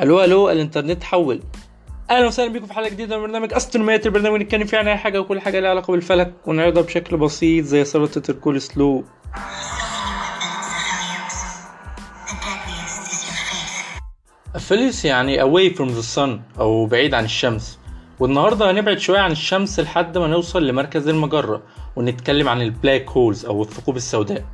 ألو ألو الانترنت حول. أهلا وسهلا بكم في حلقة جديدة من برنامج استرونوميات البرنامج نتكلم فيه عن أي حاجة وكل حاجة لها علاقة بالفلك ونعرضها بشكل بسيط زي سلطة الكول سلو. Aphelios يعني away from the sun أو بعيد عن الشمس. والنهاردة هنبعد شوية عن الشمس لحد ما نوصل لمركز المجرة ونتكلم عن ال black holes أو الثقوب السوداء.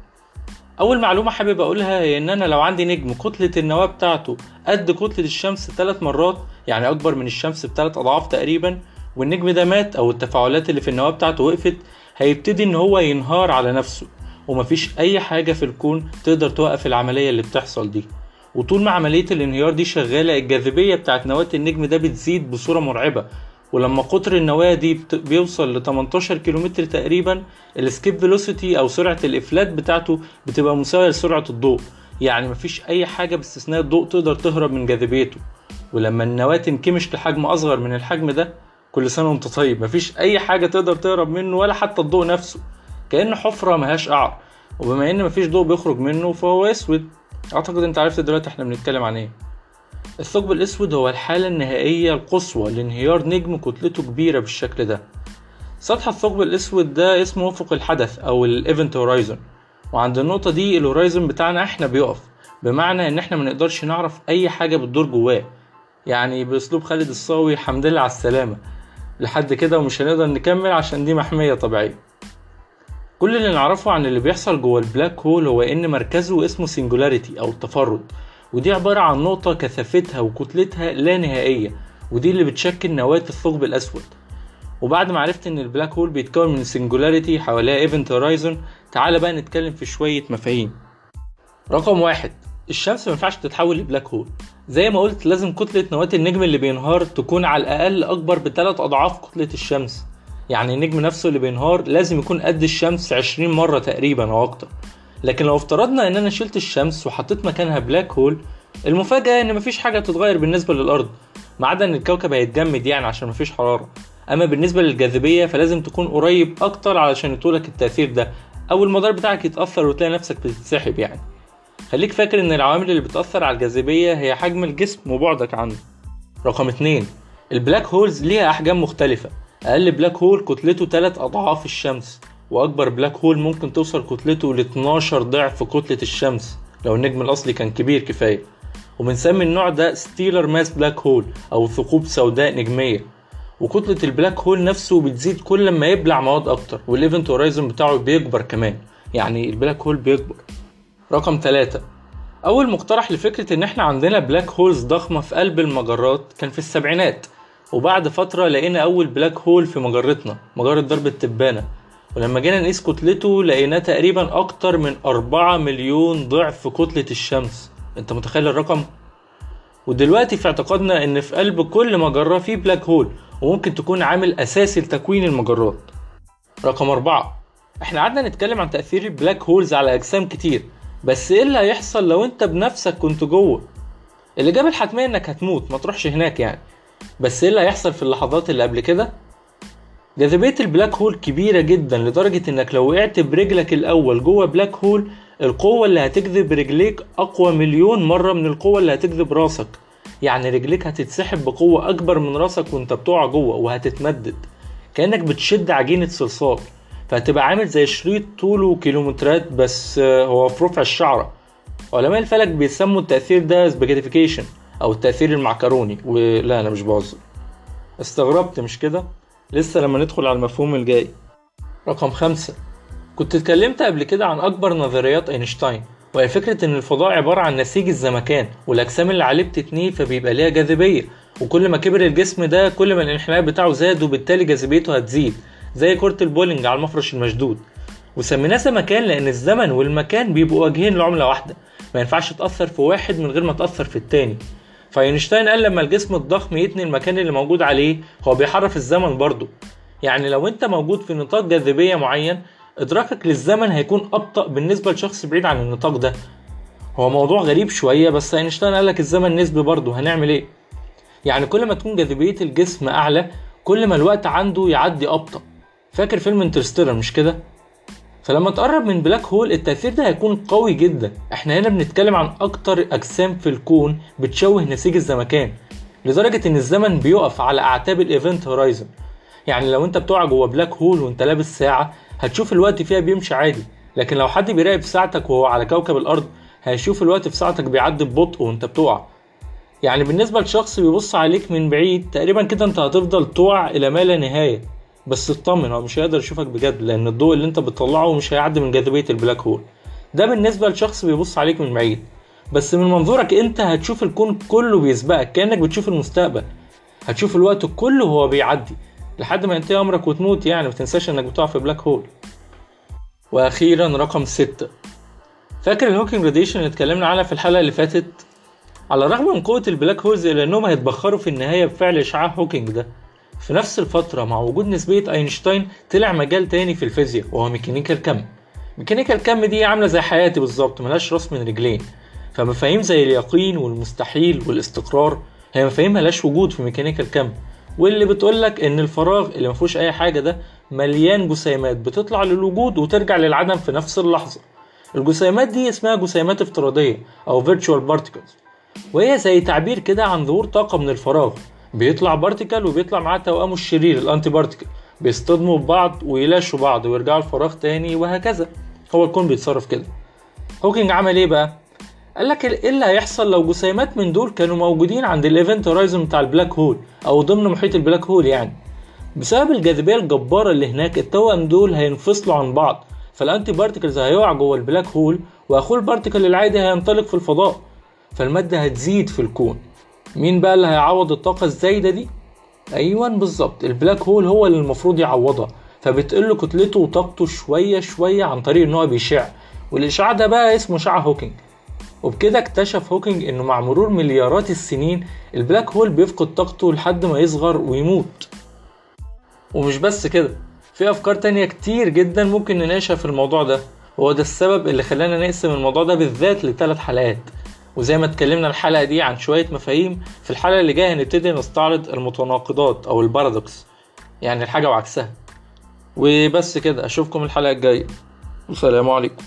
أول معلومة حابب أقولها هي إن أنا لو عندي نجم كتلة النواة بتاعته قد كتلة الشمس ثلاث مرات يعني أكبر من الشمس بثلاث أضعاف تقريبا والنجم ده مات أو التفاعلات اللي في النواة بتاعته وقفت هيبتدي إن هو ينهار على نفسه ومفيش أي حاجة في الكون تقدر توقف العملية اللي بتحصل دي. وطول ما عملية الانهيار دي شغالة الجاذبية بتاعت نواة النجم ده بتزيد بصورة مرعبة. ولما قطر النواة دي بيوصل ل 18 كيلومتر تقريبا ال escape velocity أو سرعة الإفلات بتاعته بتبقى مساوية لسرعة الضوء. يعني مفيش أي حاجة باستثناء الضوء تقدر تهرب من جاذبيته. ولما النواة تنكمش لحجم أصغر من الحجم ده كل سنة وأنت طيب. مفيش أي حاجة تقدر تهرب منه ولا حتى الضوء نفسه. كأنه حفرة ملهاش قعر وبما إن مفيش ضوء بيخرج منه فهو أسود. أعتقد أنت عرفت دلوقتي إحنا بنتكلم عن إيه. الثقب الأسود هو الحالة النهائية القصوى لانهيار نجم كتلته كبيرة بالشكل ده. سطح الثقب الأسود ده اسمه افق الحدث أو ال event horizon وعند النقطة دي ال horizon بتاعنا إحنا بيقف بمعنى إن إحنا منقدرش نعرف أي حاجة بتدور جواه. يعني بأسلوب خالد الصاوي حمد لله على السلامة. لحد كده ومش هنقدر نكمل عشان دي محمية طبيعية. كل اللي نعرفه عن اللي بيحصل جوه ال black hole هو إن مركزه اسمه singularity أو التفرد. ودي عبارة عن نقطة كثافتها وكتلتها لا نهائية ودي اللي بتشكل نواة الثقب الأسود. وبعد ما عرفت إن ال black hole بيتكون من singularity حواليها event horizon تعالى بقى نتكلم في شوية مفاهيم. رقم واحد الشمس ما ينفعش تتحول ل black hole. زي ما قلت لازم كتلة نواة النجم اللي بينهار تكون على الأقل أكبر بثلاث أضعاف كتلة الشمس. يعني النجم نفسه اللي بينهار لازم يكون قد الشمس 20 مرة تقريبا أو أكتر. لكن لو افترضنا إن أنا شلت الشمس وحطيت مكانها black hole المفاجأة إن مفيش حاجة تتغير بالنسبة للأرض ما عدا إن الكوكب هيتجمد يعني عشان مفيش حرارة. أما بالنسبة للجاذبية فلازم تكون قريب أكتر علشان يطولك التأثير ده. أو المدار بتاعك يتأثر وتلاقي نفسك بتتسحب يعني. خليك فاكر إن العوامل اللي بتأثر على الجاذبية هي حجم الجسم وبعدك عنه. رقم اتنين ال black holes ليها أحجام مختلفة. أقل black hole كتلته 3 أضعاف الشمس. وأكبر black hole ممكن توصل كتلته ل 12 ضعف كتلة الشمس. لو النجم الأصلي كان كبير كفاية. وبنسمي النوع ده stellar mass black hole أو ثقوب سوداء نجمية. وكتلة ال black hole نفسه بتزيد كل ما يبلع مواد أكتر وال event horizon بتاعه بيكبر كمان. يعني ال black hole بيكبر. رقم ثلاثة أول مقترح لفكرة إن إحنا عندنا black holes ضخمة في قلب المجرات كان في السبعينات. وبعد فترة لقينا أول black hole في مجرتنا مجرة درب التبانة. ولما جينا نقيس كتلته لقيناه تقريبا أكتر من أربعة مليون ضعف كتلة الشمس. أنت متخيل الرقم؟ ودلوقتي في اعتقادنا إن في قلب كل مجرة في black hole وممكن تكون عامل أساسي لتكوين المجرات. رقم أربعة إحنا قعدنا نتكلم عن تأثير ال black holes على أجسام كتير بس إيه اللي هيحصل لو أنت بنفسك كنت جوه؟ الإجابة الحتمية إنك هتموت ما تروحش هناك يعني. بس إيه اللي هيحصل في اللحظات اللي قبل كده؟ جاذبية ال black hole كبيرة جدا لدرجة إنك لو وقعت برجلك الأول جوه black hole القوة اللي هتجذب رجليك أقوى مليون مرة من القوة اللي هتجذب راسك. يعني رجليك هتتسحب بقوة أكبر من راسك وأنت بتقع جوه وهتتمدد. كأنك بتشد عجينة صلصال. فهتبقى عامل زي شريط طوله كيلومترات بس آه، هو في رفع الشعرة. علماء الفلك بيسموا التأثير ده spaghettification أو التأثير المعكروني. ولا أنا مش بهزر. استغربت مش كده؟ لسه لما ندخل على المفهوم الجاي. رقم خمسة. كنت اتكلمت قبل كده عن أكبر نظريات أينشتاين وهي فكرة إن الفضاء عبارة عن نسيج الزمكان والأجسام اللي عليه بتتنيه فبيبقى ليها جاذبية وكل ما كبر الجسم ده كل ما الانحناء بتاعه زاد وبالتالي جاذبيته هتزيد زي كرة البولينج على المفرش المشدود. وسميناه زمكان لأن الزمن والمكان بيبقوا وجهين لعملة واحدة ما ينفعش تأثر في واحد من غير ما تأثر في التاني. فاينشتاين قال لما الجسم الضخم يتني المكان اللي موجود عليه هو بيحرف الزمن برضه يعني لو انت موجود في نطاق جاذبية معين إدراكك للزمن هيكون أبطأ بالنسبة لشخص بعيد عن النطاق ده. هو موضوع غريب شوية بس اينشتاين قال لك الزمن نسبي برضه هنعمل إيه؟ يعني كل ما تكون جاذبية الجسم أعلى كل ما الوقت عنده يعدي أبطأ. فاكر فيلم Interstellar مش كده؟ فلما تقرب من black hole التأثير ده هيكون قوي جدا. إحنا هنا بنتكلم عن أكتر أجسام في الكون بتشوه نسيج الزمكان لدرجة إن الزمن بيقف على أعتاب ال event horizon يعني لو أنت بتقع جوه black hole وأنت لابس ساعة هتشوف الوقت فيها بيمشي عادي. لكن لو حد بيراقب ساعتك وهو على كوكب الأرض هيشوف الوقت في ساعتك بيعدي ببطء وأنت بتقع. يعني بالنسبة لشخص بيبص عليك من بعيد تقريبا كده أنت هتفضل تقع إلى ما لا نهاية. بس اطمن هو مش هيقدر يشوفك بجد لأن الضوء اللي أنت بتطلعه مش هيعدي من جاذبية ال black hole. ده بالنسبة لشخص بيبص عليك من بعيد. بس من منظورك أنت هتشوف الكون كله بيسبقك كأنك بتشوف المستقبل. هتشوف الوقت كله وهو بيعدي لحد ما ينتهي أمرك وتموت يعني متنساش إنك بتقع في black hole. وأخيرا رقم ستة. فاكر ال Hawking radiation اللي اتكلمنا عنها في الحلقة اللي فاتت؟ على الرغم من قوة ال black holes إلا إنهم هيتبخروا في النهاية بفعل إشعاع هوكينج ده في نفس الفترة مع وجود نسبية أينشتاين طلع مجال تاني في الفيزياء وهو ميكانيكا الكم ميكانيكا الكم دي عاملة زي حياتي بالظبط ملهاش راس من رجلين. فمفاهيم زي اليقين والمستحيل والاستقرار هي مفاهيم ملهاش وجود في ميكانيكا الكم واللي بتقولك إن الفراغ اللي مفيهوش أي حاجة ده مليان جسيمات بتطلع للوجود وترجع للعدم في نفس اللحظة. الجسيمات دي اسمها جسيمات افتراضية أو virtual particles وهي زي تعبير كده عن ظهور طاقة من الفراغ. بيطلع particle وبيطلع معاه توأمه الشرير ال antiparticle بيصطدموا ببعض ويلاشوا بعض ويرجعوا الفراغ تاني وهكذا. هو الكون بيتصرف كده. هوكينج عمل إيه بقى؟ قال لك إيه اللي هيحصل لو جسيمات من دول كانوا موجودين عند ال event horizon بتاع ال black hole أو ضمن محيط ال black hole يعني. بسبب الجاذبية الجبارة اللي هناك التوأم دول هينفصلوا عن بعض. فال antiparticles هيقع جوه ال black hole وأخوه ال particle العادي هينطلق في الفضاء. فالمادة هتزيد في الكون. مين بقى اللي هيعوض الطاقة الزايدة دي؟ أيوه بالظبط. ال black hole هو اللي المفروض يعوضها. فبتقل كتلته وطاقته شوية شوية عن طريق إن هو بيشع. والإشعاع ده بقى اسمه شعاع هوكينج. وبكده اكتشف هوكينج إنه مع مرور مليارات السنين ال black hole بيفقد طاقته لحد ما يصغر ويموت. ومش بس كده في أفكار تانية كتير جدا ممكن نناقشها في الموضوع ده. وهو ده السبب اللي خلانا نقسم الموضوع ده بالذات لثلاث حلقات. وزي ما اتكلمنا الحلقة دي عن شوية مفاهيم في الحلقة اللي جاية هنبتدي نستعرض المتناقضات أو البارادوكس يعني الحاجة وعكسها. وبس كده أشوفكم الحلقة الجاية. والسلام عليكم.